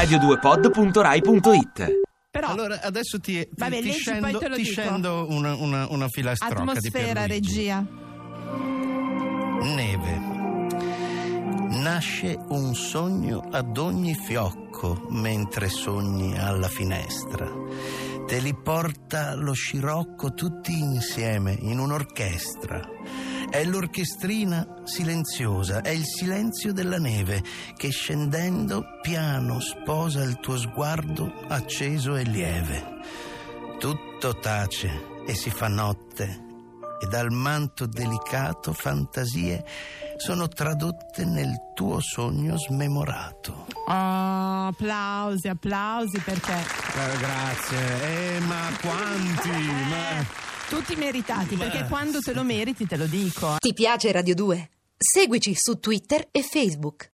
radio2pod.rai.it Però Allora adesso ti, ti, Vabbè, ti leggi, scendo, ti scendo una, una, una filastrocca di atmosfera, Pierluigi. regia. Neve. Nasce un sogno ad ogni fiocco mentre sogni alla finestra. Te li porta lo scirocco tutti insieme in un'orchestra. È l'orchestrina silenziosa, è il silenzio della neve che scendendo piano sposa il tuo sguardo acceso e lieve. Tutto tace e si fa notte e dal manto delicato fantasie sono tradotte nel tuo sogno smemorato. Oh, applausi, applausi perché Eh, grazie, eh, ma quanti? Ma... tutti meritati, perché quando te lo meriti te lo dico. Ti piace Radio 2? Seguici su Twitter e Facebook.